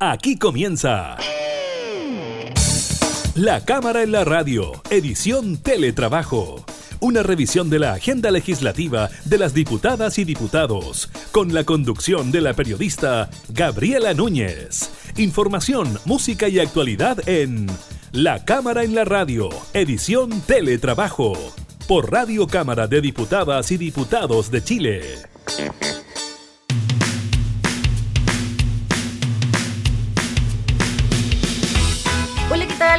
Aquí comienza. La Cámara en la Radio, edición Teletrabajo. Una revisión de la agenda legislativa de las diputadas y diputados, con la conducción de la periodista Gabriela Núñez. Información, música y actualidad en La Cámara en la Radio, edición Teletrabajo, por Radio Cámara de Diputadas y Diputados de Chile.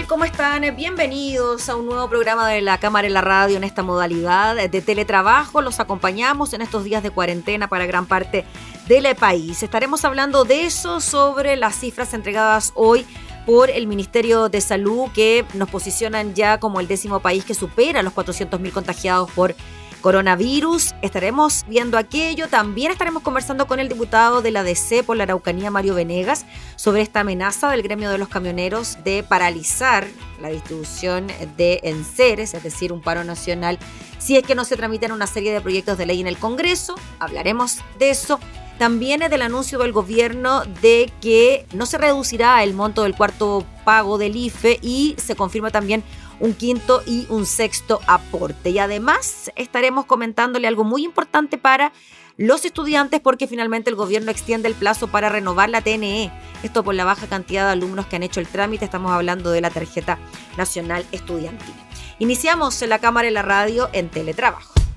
¿Cómo están? Bienvenidos a un nuevo programa de la Cámara en la Radio en esta modalidad de teletrabajo. Los acompañamos en estos días de cuarentena para gran parte del país. Estaremos hablando de eso, sobre las cifras entregadas hoy por el Ministerio de Salud que nos posicionan ya como el décimo país que supera los 400.000 contagiados por coronavirus. Estaremos viendo aquello. También estaremos conversando con el diputado de la DC por la Araucanía, Mario Venegas, sobre esta amenaza del gremio de los camioneros de paralizar la distribución de enseres, es decir, un paro nacional, si es que no se tramitan una serie de proyectos de ley en el Congreso. Hablaremos de eso. También es del anuncio del gobierno de que no se reducirá el monto del cuarto pago del IFE y se confirma también un quinto y un sexto aporte. Y además estaremos comentándole algo muy importante para los estudiantes porque finalmente el gobierno extiende el plazo para renovar la TNE. Esto por la baja cantidad de alumnos que han hecho el trámite. Estamos hablando de la tarjeta nacional estudiantil. Iniciamos en la cámara y la radio en teletrabajo.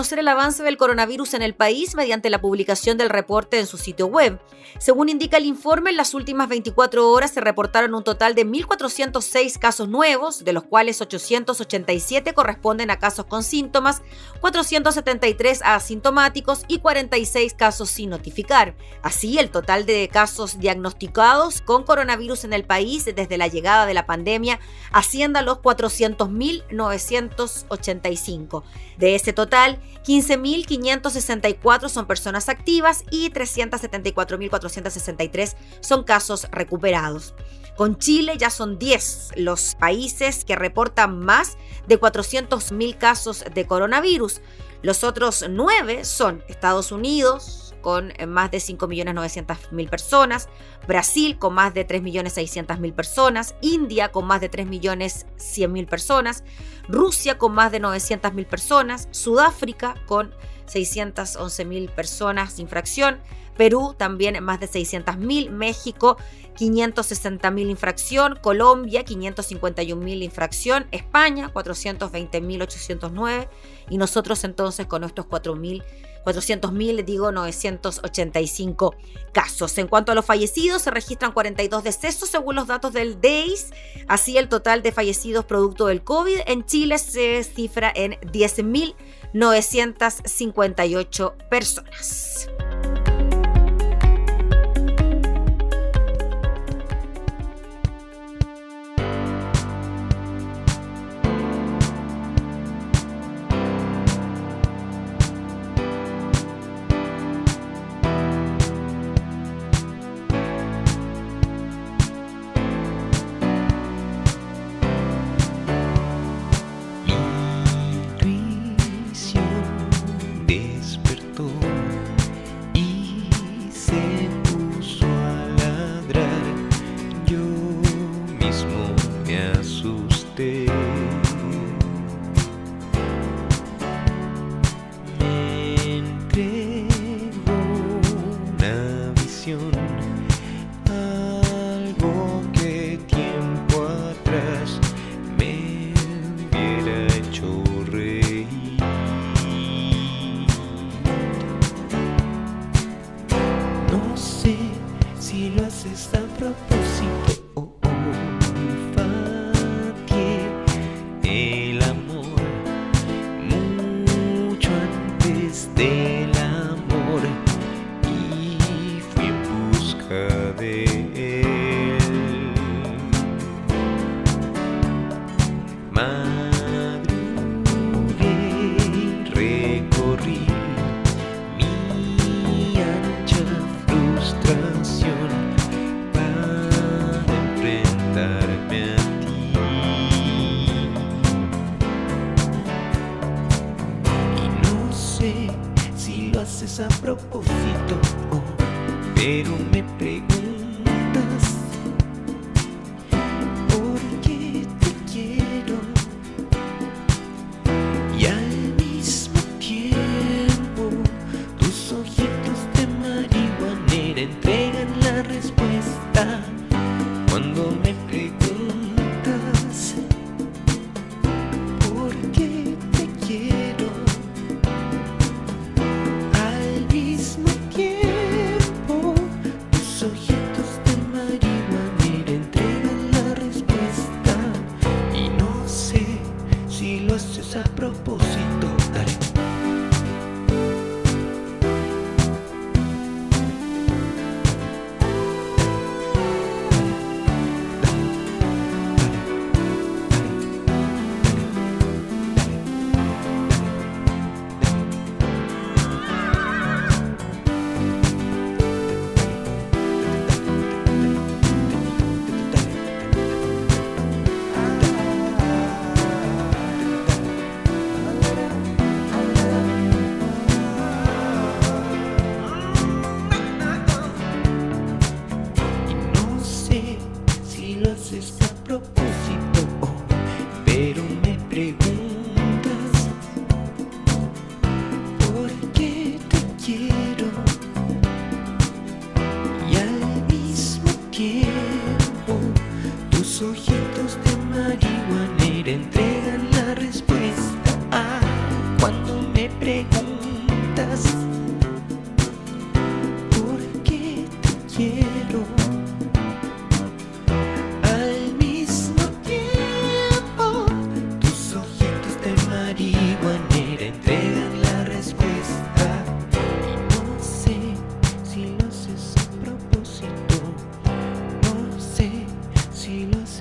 Conocer el avance del coronavirus en el país mediante la publicación del reporte en su sitio web. Según indica el informe, en las últimas 24 horas se reportaron un total de 1.406 casos nuevos, de los cuales 887 corresponden a casos con síntomas, 473 a asintomáticos y 46 casos sin notificar. Así, el total de casos diagnosticados con coronavirus en el país desde la llegada de la pandemia asciende a los 400.985. De ese total, 15.564 son personas activas y 374.463 son casos recuperados. Con Chile ya son 10 los países que reportan más de 400.000 casos de coronavirus. Los otros 9 son Estados Unidos, con más de 5.900.000 personas, Brasil con más de 3.600.000 personas, India con más de 3.100.000 personas, Rusia con más de 900.000 personas, Sudáfrica con 611.000 personas sin fracción, Perú también más de 600.000, México 560.000 infracción, Colombia 551.000 infracción, España 420.809 y nosotros entonces con nuestros 4.000 400.000, digo 985 casos. En cuanto a los fallecidos, se registran 42 decesos según los datos del DEIS. Así, el total de fallecidos producto del COVID en Chile se cifra en 10.958 personas.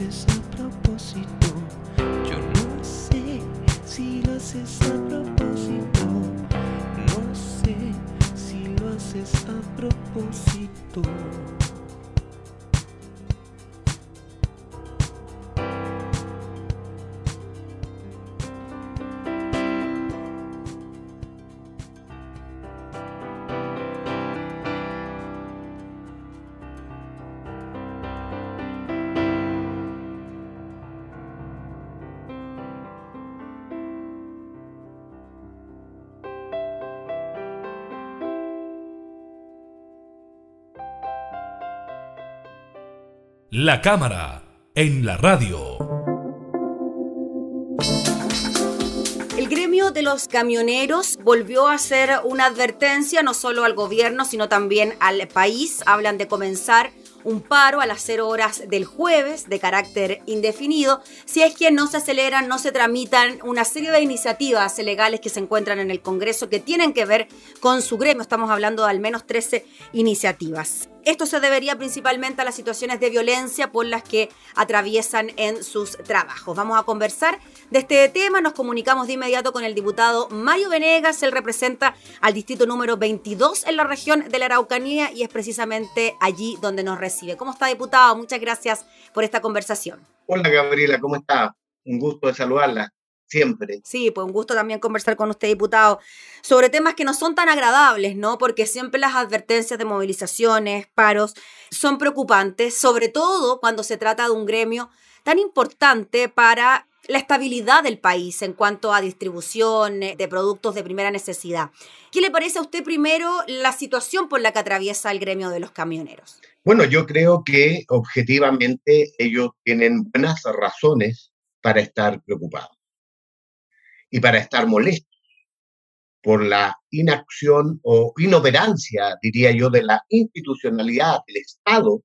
exist. La cámara en la radio. El gremio de los camioneros volvió a hacer una advertencia no solo al gobierno, sino también al país. Hablan de comenzar un paro a las 0 horas del jueves de carácter indefinido, si es que no se aceleran, no se tramitan una serie de iniciativas legales que se encuentran en el Congreso que tienen que ver con su gremio. Estamos hablando de al menos 13 iniciativas. Esto se debería principalmente a las situaciones de violencia por las que atraviesan en sus trabajos. Vamos a conversar de este tema. Nos comunicamos de inmediato con el diputado Mario Venegas. Él representa al distrito número 22 en la región de la Araucanía y es precisamente allí donde nos recibe. ¿Cómo está, diputado? Muchas gracias por esta conversación. Hola, Gabriela, ¿cómo está? Un gusto de saludarla siempre. Sí, pues un gusto también conversar con usted, diputado, sobre temas que no son tan agradables, ¿no? Porque siempre las advertencias de movilizaciones, paros, son preocupantes, sobre todo cuando se trata de un gremio tan importante para la estabilidad del país en cuanto a distribución de productos de primera necesidad. ¿Qué le parece a usted primero la situación por la que atraviesa el gremio de los camioneros? Bueno, yo creo que objetivamente ellos tienen buenas razones para estar preocupados y para estar molestos por la inacción o inoperancia, diría yo, de la institucionalidad del Estado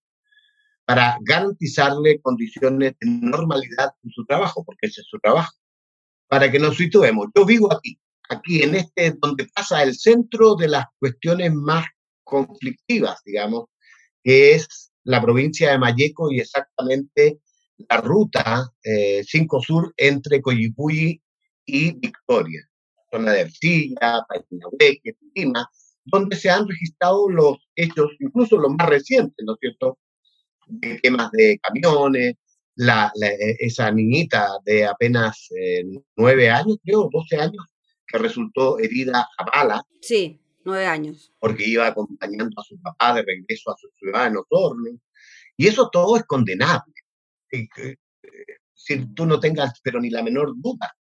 para garantizarle condiciones de normalidad en su trabajo, porque ese es su trabajo. Para que nos situemos, yo vivo aquí, aquí en este, donde pasa el centro de las cuestiones más conflictivas, digamos, que es la provincia de Mayeco y exactamente la ruta 5 eh, Sur entre Coyipulli y Victoria, zona de Arcilla, Paitinahueque, Lima, donde se han registrado los hechos, incluso los más recientes, ¿no es cierto?, de temas de camiones, la, e, esa niñita de apenas eh, nueve años, creo, doce años, que resultó herida a bala. Sí, nueve años. Porque iba acompañando a su papá de regreso a su ciudad en Osorno. Y eso todo es condenable. Eh, si tú no tengas, pero ni la menor duda,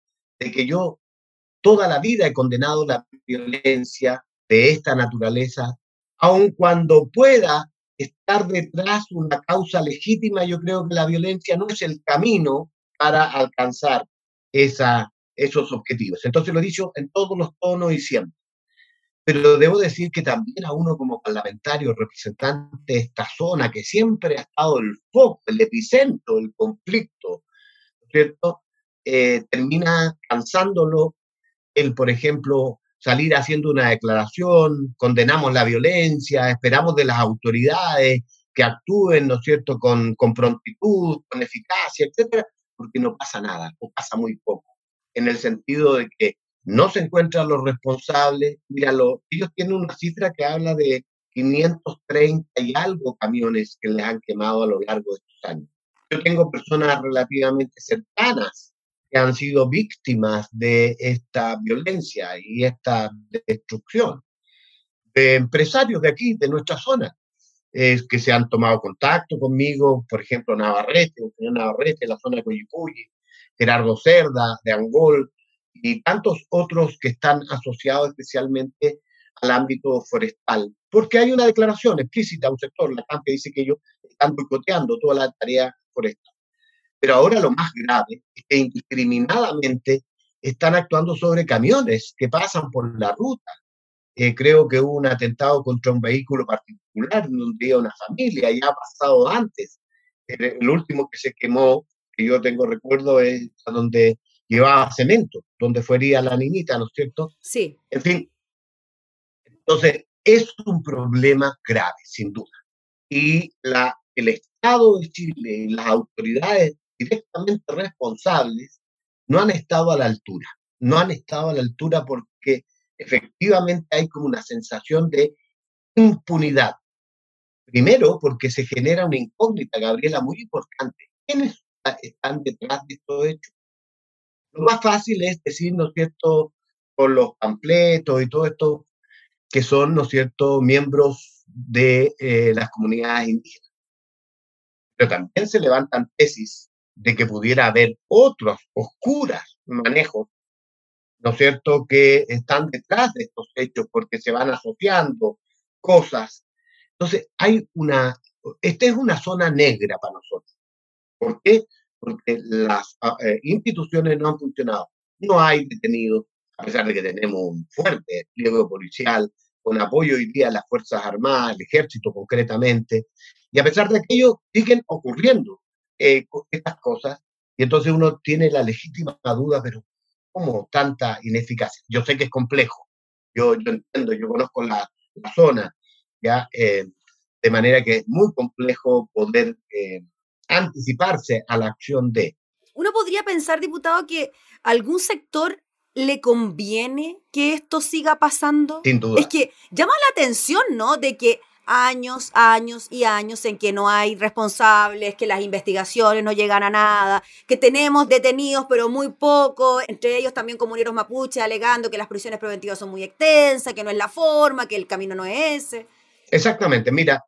de que yo toda la vida he condenado la violencia de esta naturaleza, aun cuando pueda estar detrás una causa legítima, yo creo que la violencia no es el camino para alcanzar esa, esos objetivos. Entonces lo he dicho en todos los tonos y siempre. Pero debo decir que también a uno como parlamentario, representante de esta zona, que siempre ha estado el foco, el epicentro del conflicto, ¿cierto? Eh, termina cansándolo el, por ejemplo, salir haciendo una declaración, condenamos la violencia, esperamos de las autoridades que actúen, ¿no es cierto?, con, con prontitud, con eficacia, etcétera, porque no pasa nada, o pasa muy poco, en el sentido de que no se encuentran los responsables. Míralo, ellos tienen una cifra que habla de 530 y algo camiones que les han quemado a lo largo de estos años. Yo tengo personas relativamente cercanas que han sido víctimas de esta violencia y esta destrucción. De empresarios de aquí, de nuestra zona, es que se han tomado contacto conmigo, por ejemplo, Navarrete, el señor Navarrete, la zona de Coyipulli, Gerardo Cerda, de Angol, y tantos otros que están asociados especialmente al ámbito forestal. Porque hay una declaración explícita a un sector, la CAMP, que dice que ellos están boicoteando toda la tarea forestal. Pero ahora lo más grave es que indiscriminadamente están actuando sobre camiones que pasan por la ruta. Eh, creo que hubo un atentado contra un vehículo particular donde iba una familia, ya ha pasado antes. El, último que se quemó, que yo tengo recuerdo, es donde llevaba cemento, donde fuería la niñita, ¿no es cierto? Sí. En fin, entonces es un problema grave, sin duda. Y la, el Estado de Chile y las autoridades directamente responsables no han estado a la altura. No han estado a la altura porque efectivamente hay como una sensación de impunidad. Primero, porque se genera una incógnita, Gabriela, muy importante. ¿Quiénes están detrás de estos hechos? Lo más fácil es decir, ¿no es cierto?, con los pampletos y todo esto, que son, ¿no es cierto?, miembros de eh, las comunidades indígenas. Pero también se levantan tesis de que pudiera haber otros oscuras manejos, ¿no es cierto?, que están detrás de estos hechos porque se van asociando cosas. Entonces, hay una, esta es una zona negra para nosotros. ¿Por qué? Porque las ah, eh, instituciones no han funcionado. No hay detenidos, a pesar de que tenemos un fuerte despliegue policial, con apoyo hoy día a las Fuerzas Armadas, el Ejército concretamente, y a pesar de aquello siguen ocurriendo eh, estas cosas, y entonces uno tiene la legítima duda, pero ¿cómo tanta ineficacia? Yo sé que es complejo, yo, yo entiendo, yo conozco la, la zona, ¿ya? Eh, de manera que es muy complejo poder eh, anticiparse a la acción de. Uno podría pensar, diputado, que algún sector le conviene que esto siga pasando. Sin duda. Es que llama la atención, ¿no? De que años, años y años en que no hay responsables, que las investigaciones no llegan a nada, que tenemos detenidos pero muy poco, entre ellos también comuneros mapuche alegando que las prisiones preventivas son muy extensas, que no es la forma, que el camino no es ese. Exactamente, mira,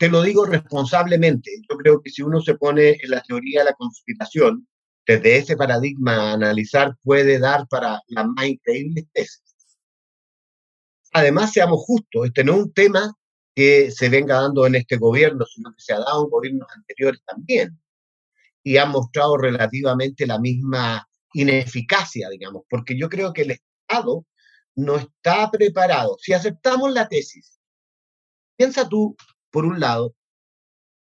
te lo digo responsablemente. Yo creo que si uno se pone en la teoría de la conspiración, desde ese paradigma analizar puede dar para las más increíbles tesis. Además, seamos justos, este no es un tema que se venga dando en este gobierno, sino que se ha dado en gobiernos anteriores también. Y ha mostrado relativamente la misma ineficacia, digamos, porque yo creo que el Estado no está preparado. Si aceptamos la tesis, piensa tú, por un lado,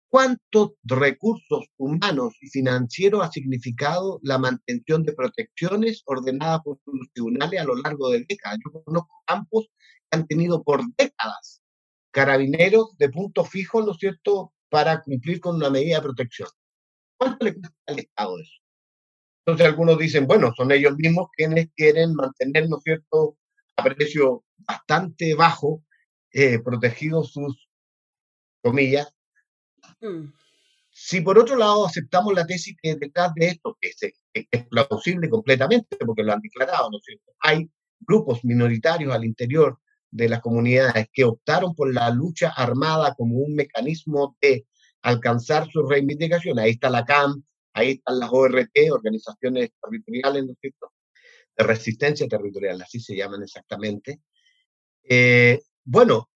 cuántos recursos humanos y financieros ha significado la mantención de protecciones ordenadas por los tribunales a lo largo de décadas. Yo conozco campos que han tenido por décadas carabineros de punto fijo, ¿no es cierto?, para cumplir con una medida de protección. ¿Cuánto le cuesta al Estado eso? Entonces algunos dicen, bueno, son ellos mismos quienes quieren mantener, ¿no es cierto?, a precio bastante bajo, eh, protegidos sus comillas. Mm. Si por otro lado aceptamos la tesis que detrás de esto, que es, que es plausible completamente, porque lo han declarado, ¿no es cierto? Hay grupos minoritarios al interior de las comunidades que optaron por la lucha armada como un mecanismo de alcanzar su reivindicación. Ahí está la CAM, ahí están las ORT, organizaciones territoriales. De resistencia territorial, así se llaman exactamente. Eh, bueno,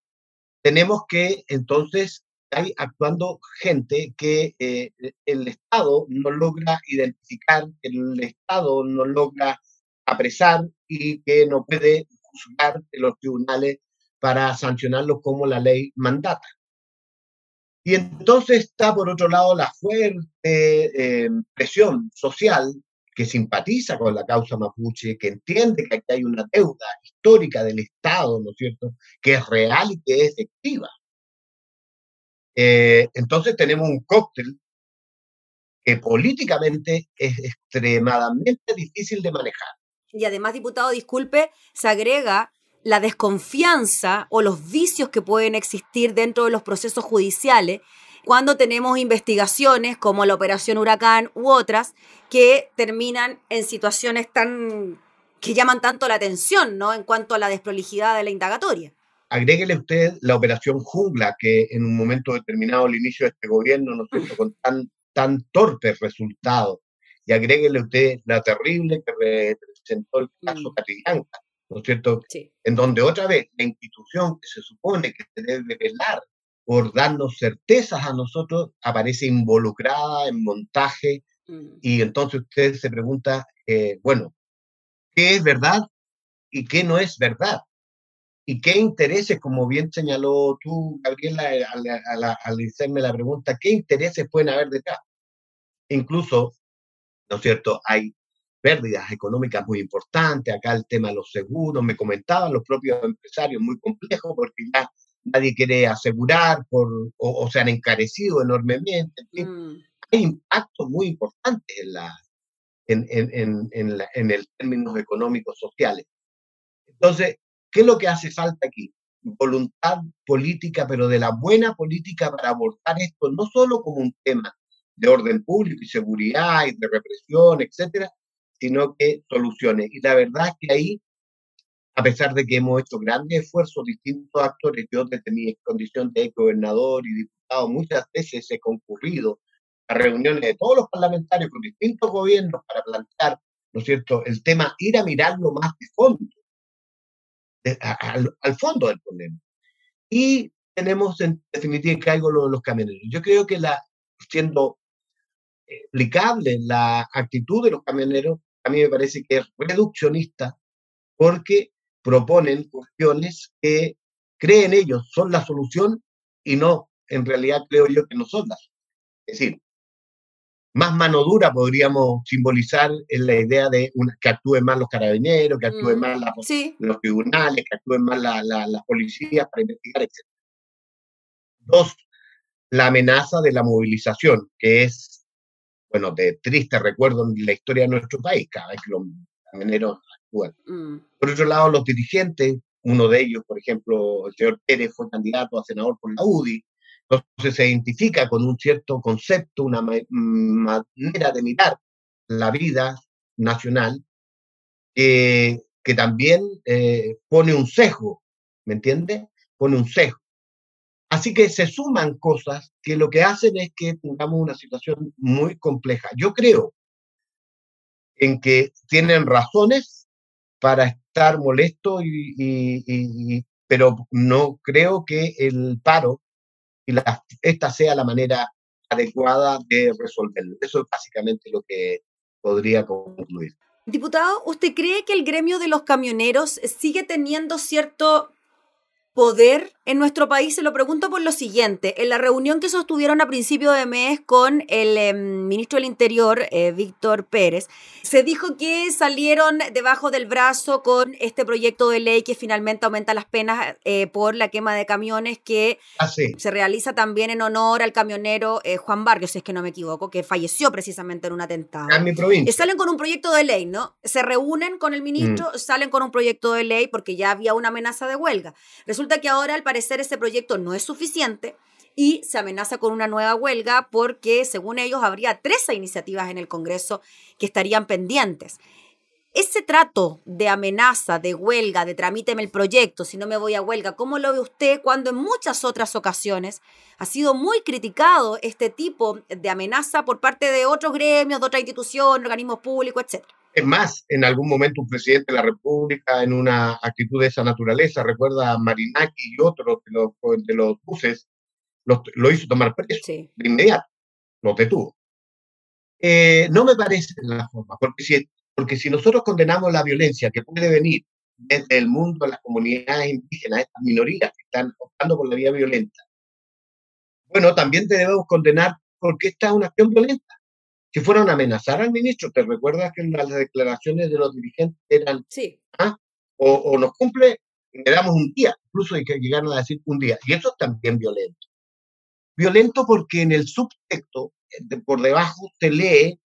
tenemos que entonces hay actuando gente que eh, el Estado no logra identificar, el Estado no logra apresar y que no puede de los tribunales para sancionarlos como la ley mandata. Y entonces está, por otro lado, la fuerte eh, presión social que simpatiza con la causa mapuche, que entiende que aquí hay una deuda histórica del Estado, ¿no es cierto?, que es real y que es efectiva. Eh, entonces tenemos un cóctel que políticamente es extremadamente difícil de manejar y además, diputado, disculpe, se agrega la desconfianza o los vicios que pueden existir dentro de los procesos judiciales cuando tenemos investigaciones como la Operación Huracán u otras que terminan en situaciones tan que llaman tanto la atención, ¿no? En cuanto a la desprolijidad de la indagatoria. Agréguele usted la Operación Jungla, que en un momento determinado, al inicio de este gobierno, ¿no es con tan, tan torpes resultados. Y agréguele usted la terrible que presentó el caso mm. ¿no es cierto? En donde otra vez la institución que se supone que se debe velar por darnos certezas a nosotros aparece involucrada en montaje mm. y entonces usted se pregunta, eh, bueno, qué es verdad y qué no es verdad. Y qué intereses, como bien señaló tú, Gabriela, al, al, al hacerme la pregunta, qué intereses pueden haber detrás. Incluso, ¿no es cierto? Hay pérdidas económicas muy importantes, acá el tema de los seguros, me comentaban los propios empresarios, muy complejo porque ya nadie quiere asegurar por, o, se han encarecido enormemente. Mm. Hay impactos muy importantes en, la, en, en, en, la, en el términos económicos sociales. Entonces, ¿qué es lo que hace falta aquí? Voluntad política, pero de la buena política para abordar esto, no solo como un tema de orden público y seguridad y de represión, etcétera, sino que soluciones. Y la verdad es que ahí, a pesar de que hemos hecho grandes esfuerzos, distintos actores, yo desde mi condición de gobernador y diputado muchas veces he concurrido a reuniones de todos los parlamentarios con distintos gobiernos para plantear, ¿no es cierto?, el tema, ir a mirarlo más de fondo, al, al, fondo del problema. Y tenemos en definitiva algo lo de los camioneros. Yo creo que la, siendo explicable la actitud de los camioneros, a mí me parece que es reduccionista porque proponen cuestiones que creen ellos son la solución y no, en realidad creo yo que no son las. Es decir, más mano dura podríamos simbolizar en la idea de que actúen más los carabineros, que actúen mm, más los tribunales, que actúen más las policías para investigar, etc. Dos, la amenaza de la movilización, que es bueno, de triste recuerdo en la historia de nuestro país, cada vez que los camioneros actúan. Mm. Por otro lado, los dirigentes, uno de ellos, por ejemplo, el señor Pérez fue candidato a senador por la UDI, entonces se identifica con un cierto concepto, una manera de mirar la vida nacional que también eh, pone un sesgo, ¿me entiende? Pone un sesgo. Así que se suman cosas que lo que hacen es que tengamos una situación muy compleja. Yo creo en que tienen razones para estar molestos, y, pero no creo que el paro y la, esta sea la manera adecuada de resolverlo. Eso es básicamente lo que podría concluir. Diputado, ¿usted cree que el gremio de los camioneros sigue teniendo cierto poder en nuestro país? Se lo pregunto por lo siguiente. En la reunión que sostuvieron a principio de mes con el em, ministro del Interior, eh, Víctor Pérez, se dijo que salieron debajo del brazo con este proyecto de ley que finalmente aumenta las penas eh, por la quema de camiones que ah, se realiza también en honor al camionero eh, Juan Vargas, si es que no me equivoco, que falleció precisamente en un atentado. En mi provincia. salen con un proyecto de ley, ¿no? Se reúnen con el ministro, mm. salen con un proyecto de ley porque ya había una amenaza de huelga. Resulta que ahora, al ese proyecto no es suficiente y se amenaza con una nueva huelga porque, según ellos, habría tres iniciativas en el Congreso que estarían pendientes. Ese trato de amenaza, de huelga, de tramíteme el proyecto, si no me voy a huelga, ¿cómo lo ve usted cuando en muchas otras ocasiones ha sido muy criticado este tipo de amenaza por parte de otros gremios, de otras instituciones, organismos públicos, etcétera? Es más, en algún momento un presidente de la República en una actitud de esa naturaleza, recuerda a Marinaki y otros de los, de los buses, lo hizo tomar preso de inmediato, lo detuvo. Eh, no me parece la forma, porque si, porque si nosotros condenamos la violencia que puede venir desde el mundo de las comunidades indígenas, estas minorías que están optando por la vía violenta, bueno, también debemos condenar porque esta es una acción violenta si fueron a amenazar al ministro, ¿te recuerdas que las declaraciones de los dirigentes eran, sí. ¿ah? o, nos cumple, le damos un día, incluso hay que llegar a decir un día, y eso es también violento. Violento porque en el subtexto, por debajo, se lee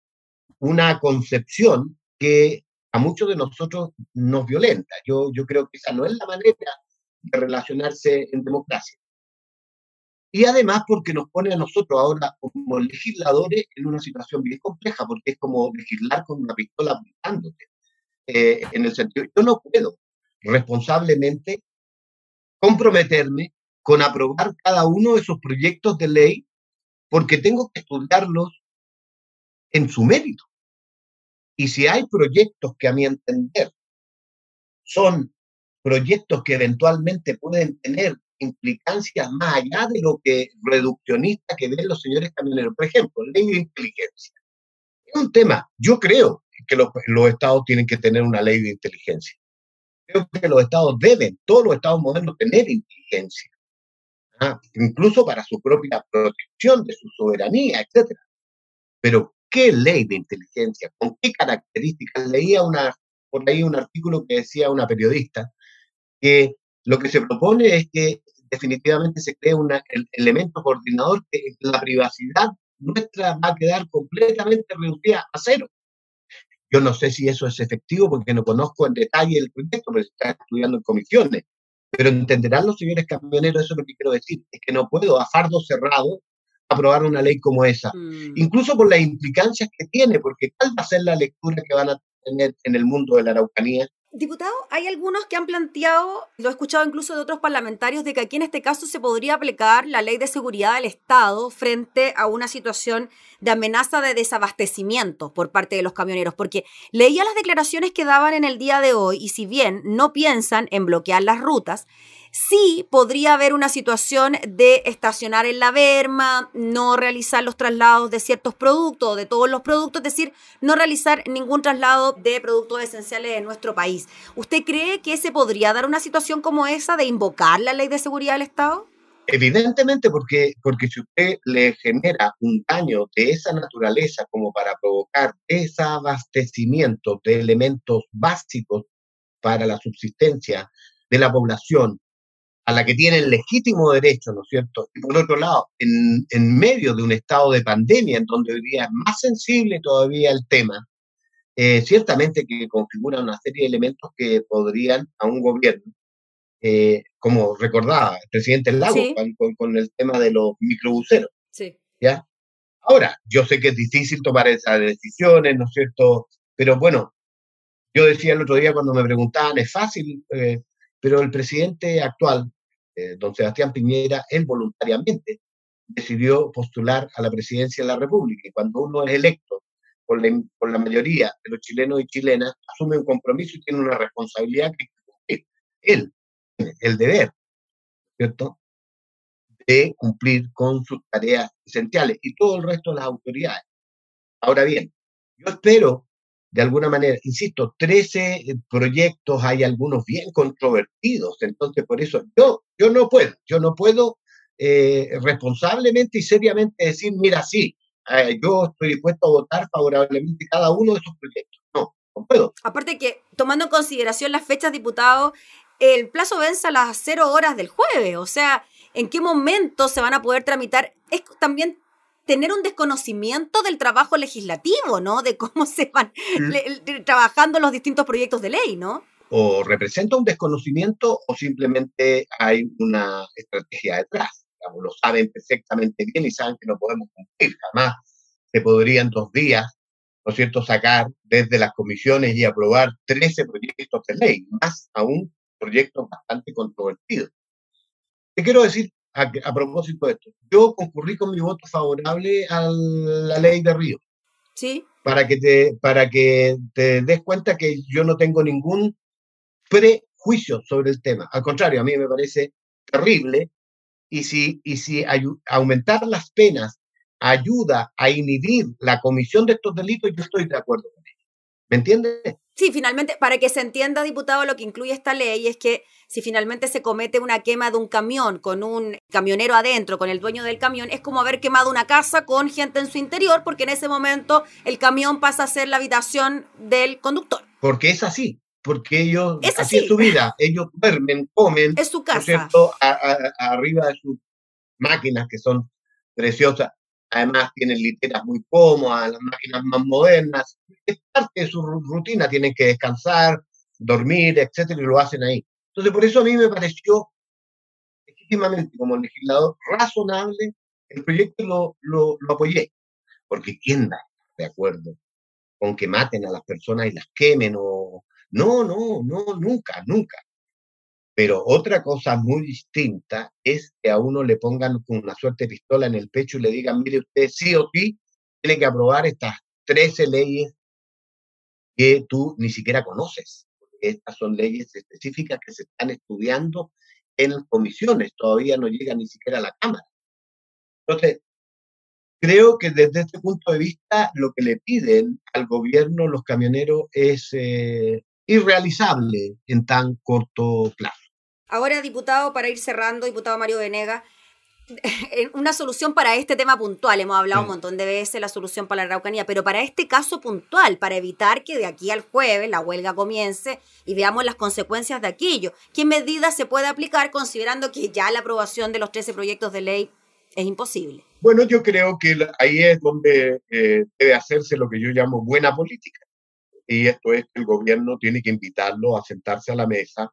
una concepción que a muchos de nosotros nos violenta. Yo, yo creo que esa no es la manera de relacionarse en democracia y además porque nos pone a nosotros ahora como legisladores en una situación bien compleja, porque es como legislar con una pistola apuntándote. Eh, en el sentido, yo no puedo responsablemente comprometerme con aprobar cada uno de esos proyectos de ley porque tengo que estudiarlos en su mérito. Y si hay proyectos que a mi entender son proyectos que eventualmente pueden tener implicancias más allá de lo que reduccionista que ven los señores camioneros. Por ejemplo, ley de inteligencia. Es un tema, yo creo que los, los estados tienen que tener una ley de inteligencia. Creo que los estados deben, todos los estados modernos, tener inteligencia. ¿ah? incluso para su propia protección de su soberanía, etc. Pero, ¿qué ley de inteligencia? ¿Con qué características? Leía una, por ahí un artículo que decía una periodista que lo que se propone es que definitivamente se cree un elemento coordinador que la privacidad nuestra va a quedar completamente reducida a cero. Yo no sé si eso es efectivo porque no conozco en detalle el proyecto, pero se está estudiando en comisiones. Pero entenderán los señores camioneros, eso es lo que quiero decir, es que no puedo a fardo cerrado aprobar una ley como esa, mm. incluso por las implicancias que tiene, porque ¿cuál va a ser la lectura que van a tener en el mundo de la Araucanía? Diputado, hay algunos que han planteado, lo he escuchado incluso de otros parlamentarios, de que aquí en este caso se podría aplicar la ley de seguridad del Estado frente a una situación de amenaza de desabastecimiento por parte de los camioneros, porque leía las declaraciones que daban en el día de hoy y si bien no piensan en bloquear las rutas, sí podría haber una situación de estacionar en la berma, no realizar los traslados de ciertos productos, de todos los productos, es decir, no realizar ningún traslado de productos esenciales de nuestro país. ¿Usted cree que se podría dar una situación como esa de invocar la ley de seguridad del Estado? Evidentemente, porque, porque si usted le genera un daño de esa naturaleza como para provocar desabastecimiento de elementos básicos para la subsistencia de la población, a la que tienen legítimo derecho, ¿no es cierto? Y por otro lado, en, en medio de un estado de pandemia, en donde hoy día es más sensible todavía el tema, eh, ciertamente que configura una serie de elementos que podrían a un gobierno, eh, como recordaba el presidente Lago con, con, el tema de los microbuseros. Sí. ¿ya? Ahora, yo sé que es difícil tomar esas decisiones, ¿no es cierto? Pero bueno, yo decía el otro día cuando me preguntaban, es fácil, eh, pero el presidente actual, eh, don Sebastián Piñera, él voluntariamente decidió postular a la presidencia de la República. Y cuando uno es electo por la, mayoría de los chilenos y chilenas, asume un compromiso y tiene una responsabilidad que cumplir. Él el deber, ¿cierto?, de cumplir con sus tareas esenciales y todo el resto de las autoridades. Ahora bien, yo espero de alguna manera, insisto, 13 eh, proyectos, hay algunos bien controvertidos, entonces por eso yo, yo no puedo, yo no puedo eh, responsablemente y seriamente decir, mira, sí, eh, yo estoy dispuesto a votar favorablemente cada uno de esos proyectos. No, no puedo. Aparte que, tomando en consideración las fechas, diputado, el plazo vence a las cero horas del jueves, o sea, ¿en qué momento se van a poder tramitar? Es también tener un desconocimiento del trabajo legislativo, ¿no? De cómo se van trabajando los distintos proyectos de ley, ¿no? O representa un desconocimiento o simplemente hay una estrategia detrás. lo saben perfectamente bien y saben que no podemos cumplir. Jamás se podrían dos días, ¿no es cierto?, sacar desde las comisiones y aprobar 13 proyectos de ley, más aún proyectos bastante controvertidos. ¿Qué quiero decir a, propósito de esto, yo concurrí con mi voto favorable a la ley de Río. Sí. Para que te, para que te des cuenta que yo no tengo ningún prejuicio sobre el tema. Al contrario, a mí me parece terrible. Y si, y si aumentar las penas ayuda a inhibir la comisión de estos delitos, yo estoy de acuerdo. ¿Me entiendes? Sí, finalmente, para que se entienda, diputado, lo que incluye esta ley es que si finalmente se comete una quema de un camión con un camionero adentro, con el dueño del camión, es como haber quemado una casa con gente en su interior, porque en ese momento el camión pasa a ser la habitación del conductor. Porque es así, porque ellos, es así. es su vida, ellos duermen, comen, es su casa. ¿cierto? arriba de sus máquinas que son preciosas. Además tienen literas muy cómodas, las máquinas más modernas. Es parte de su rutina, tienen que descansar, dormir, etcétera, y lo hacen ahí. Entonces, por eso a mí me pareció legítimamente como legislador razonable, el proyecto lo, lo, lo apoyé. Porque ¿quién da de acuerdo con que maten a las personas y las quemen? O... No, no, no, nunca, nunca. Pero otra cosa muy distinta es que a uno le pongan con una suerte pistola en el pecho y le digan, mire usted, sí o sí, tiene que aprobar estas 13 leyes que tú ni siquiera conoces. Estas son leyes específicas que se están estudiando en comisiones, todavía no llegan ni siquiera a la Cámara. Entonces, Creo que desde este punto de vista lo que le piden al gobierno los camioneros es eh, irrealizable en tan corto plazo. Ahora, diputado, para ir cerrando, diputado Mario Venega, una solución para este tema puntual. Hemos hablado un montón de veces la solución para la Araucanía, pero para este caso puntual, para evitar que de aquí al jueves la huelga comience y veamos las consecuencias de aquello. ¿Qué medidas se puede aplicar considerando que ya la aprobación de los 13 proyectos de ley es imposible? Bueno, yo creo que ahí es donde eh, debe hacerse lo que yo llamo buena política. Y esto es que el gobierno tiene que invitarlo a sentarse a la mesa,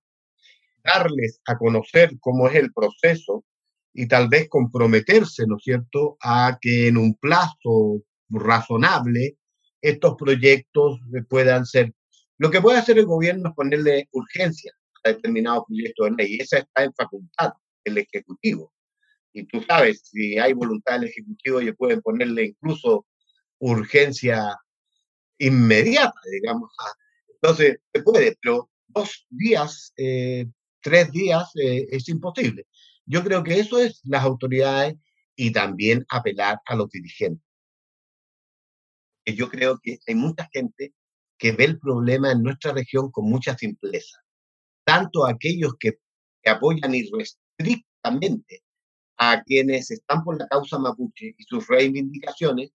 darles a conocer cómo es el proceso y tal vez comprometerse, ¿no es cierto?, a que en un plazo razonable estos proyectos puedan ser. Lo que puede hacer el gobierno es ponerle urgencia a determinados proyectos de ley, esa está en facultad del Ejecutivo. Y tú sabes, si hay voluntad del Ejecutivo, ellos pueden ponerle incluso urgencia inmediata, digamos. Entonces, se puede, pero dos días, eh, tres días eh, es imposible. Yo creo que eso es las autoridades y también apelar a los dirigentes. Yo creo que hay mucha gente que ve el problema en nuestra región con mucha simpleza. Tanto aquellos que, que apoyan irrestrictamente a quienes están por la causa mapuche y sus reivindicaciones,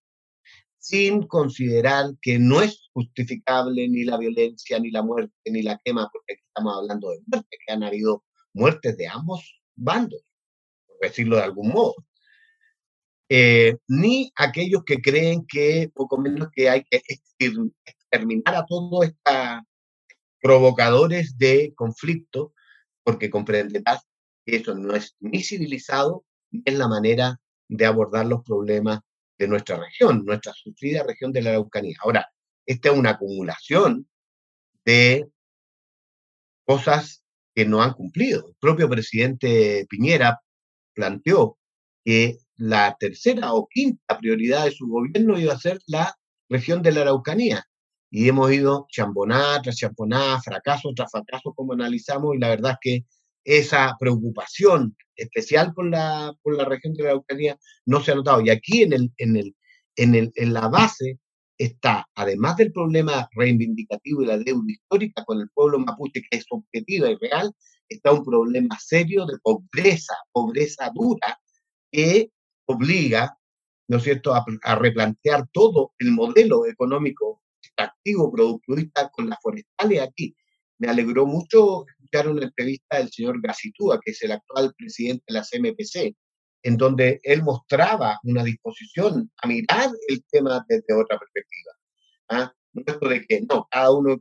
sin considerar que no es justificable ni la violencia, ni la muerte, ni la quema, porque aquí estamos hablando de muerte, que han habido muertes de ambos bandos, por decirlo de algún modo. Eh, ni aquellos que creen que poco menos que hay que exterminar a todos estos provocadores de conflicto, porque comprenderás que eso no es ni civilizado ni es la manera de abordar los problemas de nuestra región, nuestra sufrida región de la Araucanía. Ahora, esta es una acumulación de cosas que no han cumplido. El propio presidente Piñera planteó que la tercera o quinta prioridad de su gobierno iba a ser la región de la Araucanía. Y hemos ido chamboná tras fracaso tras fracaso, como analizamos, y la verdad es que esa preocupación especial por la, por la región de la Araucanía no se ha notado. Y aquí en, el, en, el, en, el, en la base está, además del problema reivindicativo y la deuda histórica con el pueblo mapuche, que es objetiva y real, está un problema serio de pobreza, pobreza dura, que obliga, ¿no es cierto?, a, a replantear todo el modelo económico activo, productivista con las forestales aquí. Me alegró mucho una entrevista del señor Gacitúa, que es el actual presidente de la CMPC, en donde él mostraba una disposición a mirar el tema desde otra perspectiva. ¿ah? No esto de que no, cada uno,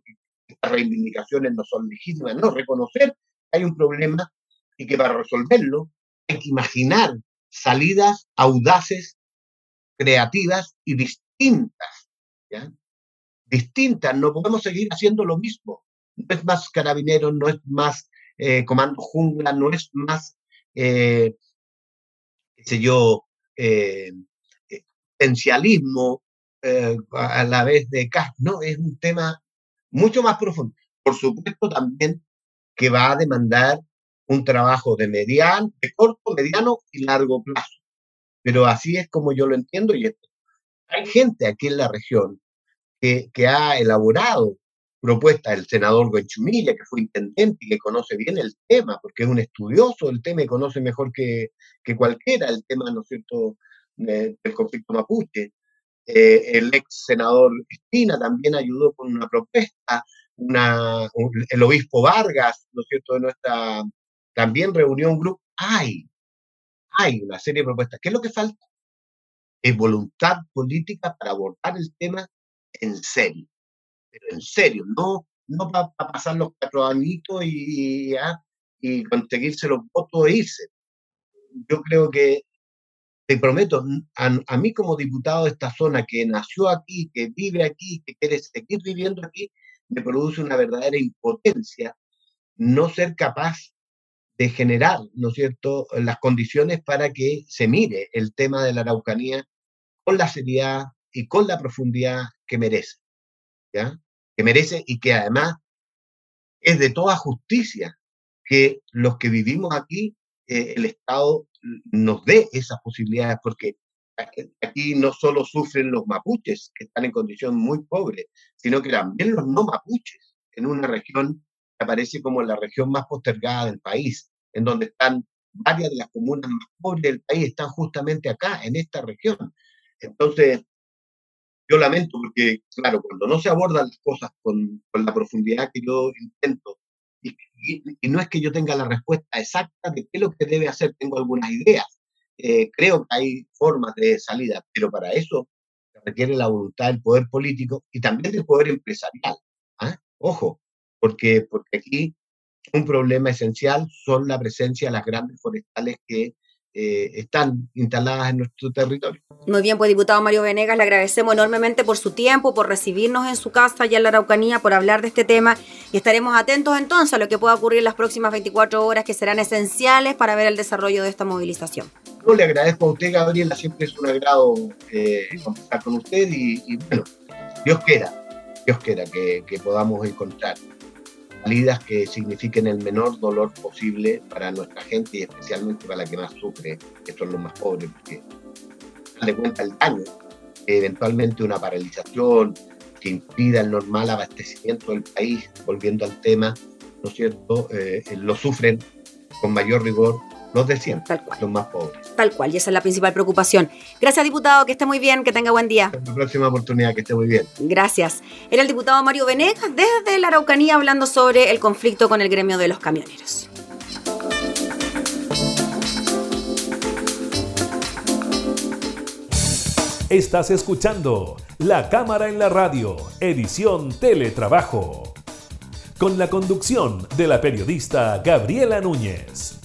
estas reivindicaciones no son legítimas, no, reconocer que hay un problema y que para resolverlo hay que imaginar salidas audaces, creativas y distintas. ¿ya? Distintas, no podemos seguir haciendo lo mismo no es más carabineros, no es más eh, comando jungla, no es más, eh, qué sé yo, eh, esencialismo a la vez de CAS. No, es un tema mucho más profundo. Por supuesto también que va a demandar un trabajo de mediano, de corto, mediano y largo plazo. Pero así es como yo lo entiendo y hay gente aquí en la región que, que ha elaborado propuesta del senador Goenchumilla, que fue intendente y que conoce bien el tema, porque es un estudioso del tema y conoce mejor que, que cualquiera el tema, ¿no es cierto?, del conflicto mapuche. Eh, el ex senador Espina también ayudó con una propuesta, una, el obispo Vargas, ¿no es cierto?, de nuestra, también reunió un grupo. Hay, hay una serie de propuestas. ¿Qué es lo que falta? Es voluntad política para abordar el tema en serio pero en serio, no, no para pasar los cuatro añitos y, y conseguirse los votos e irse. Yo creo que, te prometo, a, mí como diputado de esta zona que nació aquí, que vive aquí, que quiere seguir viviendo aquí, me produce una verdadera impotencia no ser capaz de generar, ¿no es cierto?, las condiciones para que se mire el tema de la Araucanía con la seriedad y con la profundidad que merece. Que merece y que además es de toda justicia que los que vivimos aquí, eh, el Estado nos dé esas posibilidades, porque aquí no solo sufren los mapuches, que están en condición muy pobre, sino que también los no mapuches, en una región que aparece como la región más postergada del país, en donde están varias de las comunas más pobres del país, están justamente acá, en esta región. Entonces, yo lamento porque, claro, cuando no se abordan las cosas con, con la profundidad que yo intento, y, y, no es que yo tenga la respuesta exacta de qué es lo que debe hacer, tengo algunas ideas, eh, creo que hay formas de salida, pero para eso requiere la voluntad del poder político y también del poder empresarial. ¿ah? Ojo, porque, porque aquí un problema esencial son la presencia de las grandes forestales que eh, están instaladas en nuestro territorio. Muy bien, pues diputado Mario Venegas, le agradecemos enormemente por su tiempo, por recibirnos en su casa allá en la Araucanía, por hablar de este tema y estaremos atentos entonces a lo que pueda ocurrir en las próximas 24 horas que serán esenciales para ver el desarrollo de esta movilización. Yo le agradezco a usted, Gabriela, siempre es un agrado eh, conversar con usted y, bueno, Dios quiera, Dios quiera que, que podamos encontrar salidas que signifiquen el menor dolor posible para nuestra gente y especialmente para la que más sufre, que son los más pobres, porque de cuenta el daño, eventualmente una paralización que impida el normal abastecimiento del país, volviendo al tema, ¿no es cierto?, eh, lo sufren con mayor rigor los de siempre, Tal cual. los más pobres. Tal cual, y esa es la principal preocupación. Gracias, diputado, que esté muy bien, que tenga buen día. Hasta la próxima oportunidad, que esté muy bien. Gracias. Era el diputado Mario Venegas desde la Araucanía hablando sobre el conflicto con el gremio de los camioneros. Estás escuchando La Cámara en la Radio, edición Teletrabajo, con la conducción de la periodista Gabriela Núñez.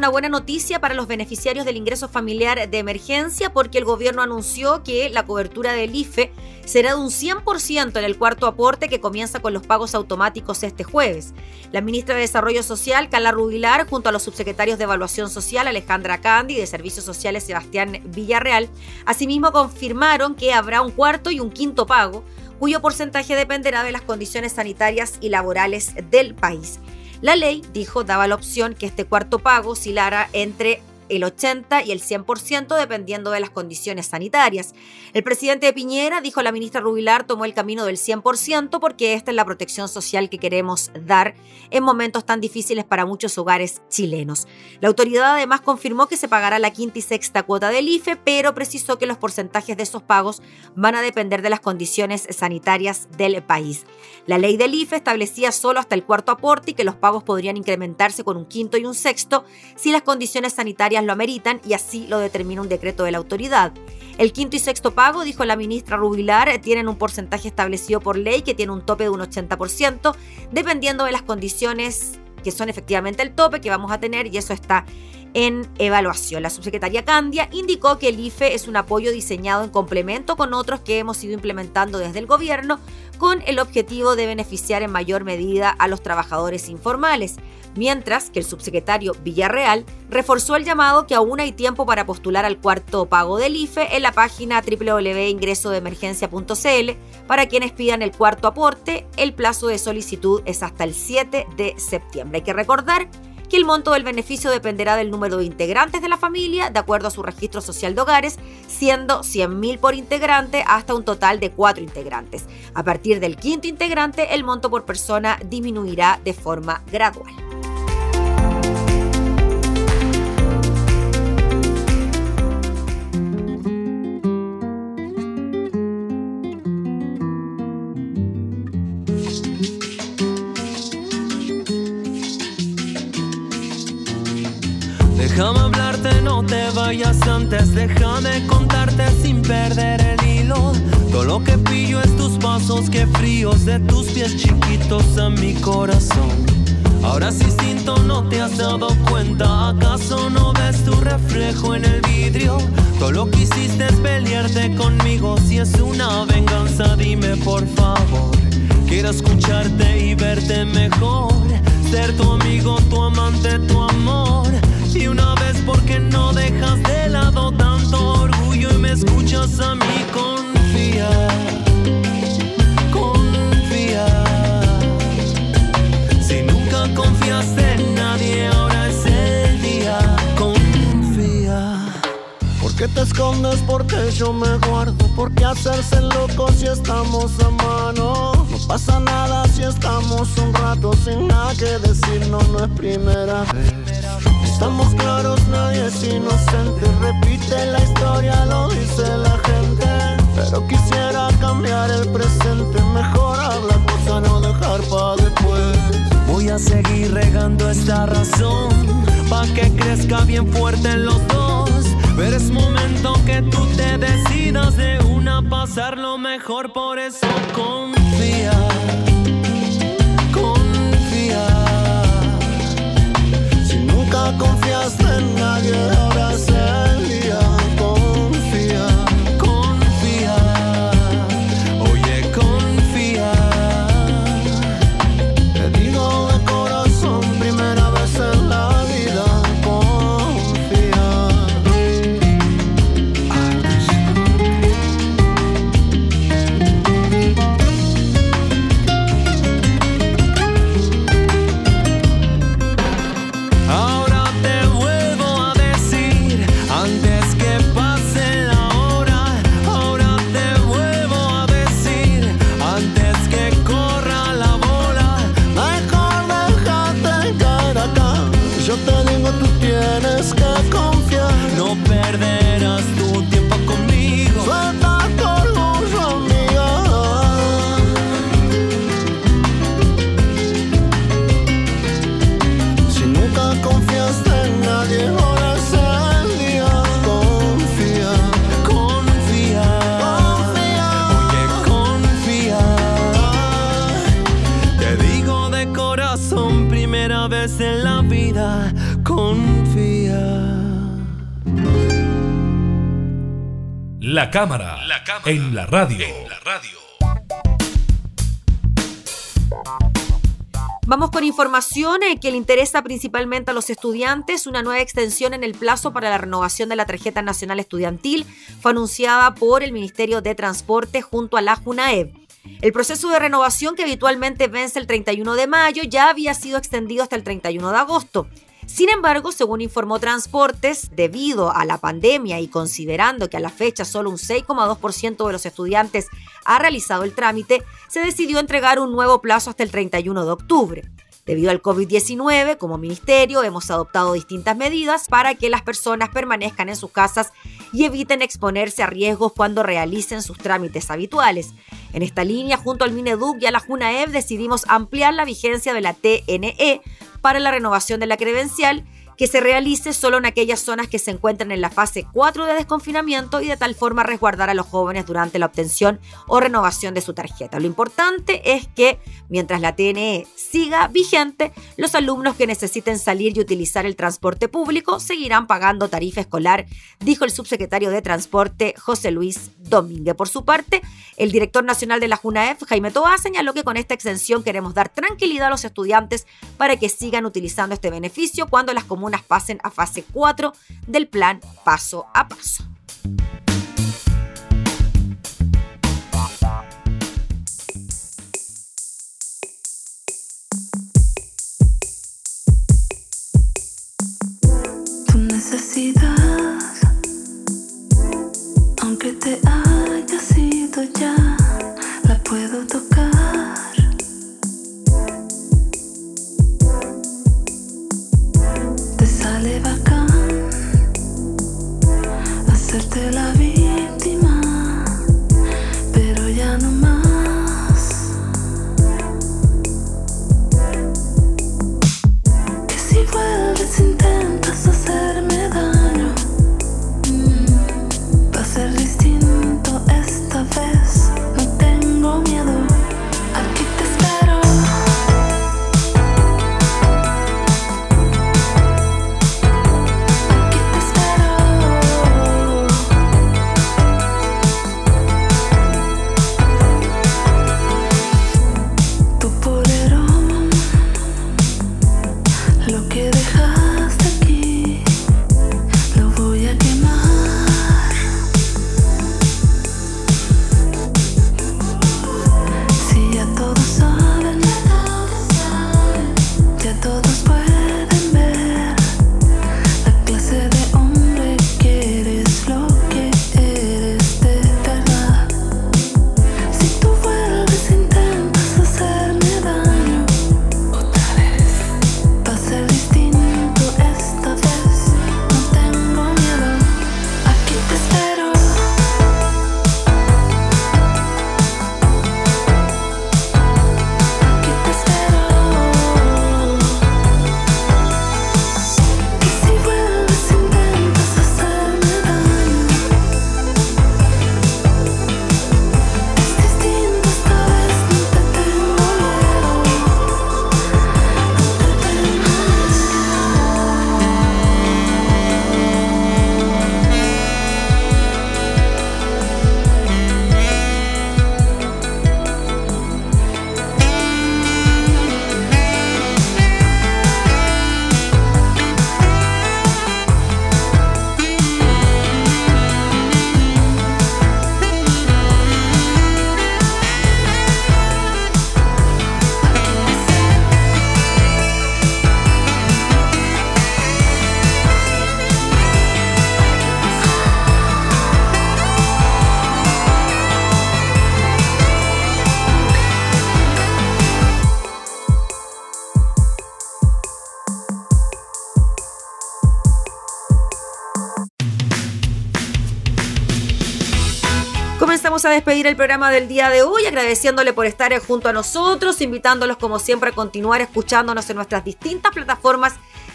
Una buena noticia para los beneficiarios del ingreso familiar de emergencia porque el gobierno anunció que la cobertura del IFE será de un 100% en el cuarto aporte que comienza con los pagos automáticos este jueves. La ministra de Desarrollo Social, Carla Rubilar, junto a los subsecretarios de Evaluación Social, Alejandra Candi, y de Servicios Sociales, Sebastián Villarreal, asimismo confirmaron que habrá un cuarto y un quinto pago, cuyo porcentaje dependerá de las condiciones sanitarias y laborales del país. La ley, dijo, daba la opción que este cuarto pago oscilara entre el 80 y el 100% dependiendo de las condiciones sanitarias. El presidente de Piñera, dijo la ministra Rubilar, tomó el camino del 100% porque esta es la protección social que queremos dar en momentos tan difíciles para muchos hogares chilenos. La autoridad además confirmó que se pagará la quinta y sexta cuota del IFE, pero precisó que los porcentajes de esos pagos van a depender de las condiciones sanitarias del país. La ley del IFE establecía solo hasta el cuarto aporte y que los pagos podrían incrementarse con un quinto y un sexto si las condiciones sanitarias lo ameritan y así lo determina un decreto de la autoridad. El quinto y sexto pago, dijo la ministra Rubilar, tienen un porcentaje establecido por ley que tiene un tope de un 80%, dependiendo de las condiciones que son efectivamente el tope que vamos a tener y eso está en evaluación. La subsecretaria Candia indicó que el IFE es un apoyo diseñado en complemento con otros que hemos ido implementando desde el gobierno con el objetivo de beneficiar en mayor medida a los trabajadores informales, mientras que el subsecretario Villarreal reforzó el llamado que aún hay tiempo para postular al cuarto pago del IFE en la página www.ingresodeemergencia.cl para quienes pidan el cuarto aporte. El plazo de solicitud es hasta el 7 de septiembre. Hay que recordar que el monto del beneficio dependerá del número de integrantes de la familia, de acuerdo a su registro social de hogares, siendo 100.000 por integrante hasta un total de 4 integrantes. A partir del quinto integrante, el monto por persona disminuirá de forma gradual. Déjame hablarte, no te vayas antes. Déjame contarte sin perder el hilo. Todo lo que pillo es tus pasos, que fríos de tus pies chiquitos a mi corazón. Ahora sí siento, no te has dado cuenta. ¿Acaso no ves tu reflejo en el vidrio? Todo lo que hiciste es pelearte conmigo. Si es una venganza, dime por favor. Quiero escucharte y verte mejor. Ser tu amigo, tu amante, tu amor. Y una vez porque no dejas de lado tanto orgullo y me escuchas a mí confía, confía. Si nunca confiaste en nadie, ahora es el día, confía. ¿Por qué te escondes? Porque yo me guardo. ¿Por qué hacerse loco si estamos a mano? Pasa nada si estamos un rato sin nada que decir, no, no es primera. Estamos claros, nadie es inocente. Repite la historia, lo dice la gente. Pero quisiera cambiar el presente. Mejor habla cosa, no dejar para después. Voy a seguir regando esta razón. Pa' que crezca bien fuerte en los dos. Pero es momento que tú te decidas de una pasar lo mejor, por eso confía. Confía. Si nunca confiaste en nadie, ahora es. La cámara, en, la radio. en la radio. Vamos con información eh, que le interesa principalmente a los estudiantes. Una nueva extensión en el plazo para la renovación de la tarjeta nacional estudiantil fue anunciada por el Ministerio de Transporte junto a la JUNAEB. El proceso de renovación que habitualmente vence el 31 de mayo ya había sido extendido hasta el 31 de agosto. Sin embargo, según informó Transportes, debido a la pandemia y considerando que a la fecha solo un 6,2% de los estudiantes ha realizado el trámite, se decidió entregar un nuevo plazo hasta el 31 de octubre. Debido al COVID-19, como ministerio hemos adoptado distintas medidas para que las personas permanezcan en sus casas y eviten exponerse a riesgos cuando realicen sus trámites habituales. En esta línea, junto al Mineduc y a la JUNAEV, decidimos ampliar la vigencia de la TNE para la renovación de la credencial que se realice solo en aquellas zonas que se encuentran en la fase 4 de desconfinamiento y de tal forma resguardar a los jóvenes durante la obtención o renovación de su tarjeta. Lo importante es que mientras la TNE siga vigente, los alumnos que necesiten salir y utilizar el transporte público seguirán pagando tarifa escolar, dijo el subsecretario de Transporte José Luis Domínguez. Por su parte, el director nacional de la JUNAEF, Jaime Toa, señaló que con esta exención queremos dar tranquilidad a los estudiantes para que sigan utilizando este beneficio cuando las comunas pasen a fase 4 del plan paso a paso. A despedir el programa del día de hoy agradeciéndole por estar junto a nosotros, invitándolos como siempre a continuar escuchándonos en nuestras distintas plataformas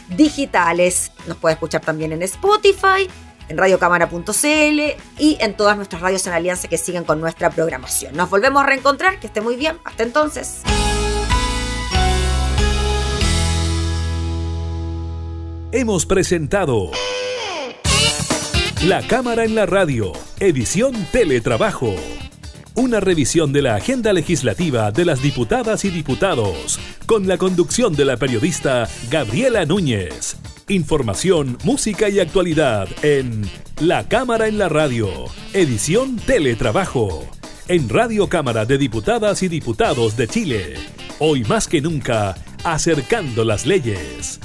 digitales. Nos puede escuchar también en Spotify, en radiocámara.cl y en todas nuestras radios en alianza que siguen con nuestra programación. Nos volvemos a reencontrar, que esté muy bien. Hasta entonces. hemos presentado La Cámara en la Radio, edición Teletrabajo. Una revisión de la agenda legislativa de las diputadas y diputados, con la conducción de la periodista Gabriela Núñez. Información, música y actualidad en La Cámara en la Radio, edición Teletrabajo, en Radio Cámara de Diputadas y Diputados de Chile. Hoy más que nunca, acercando las leyes.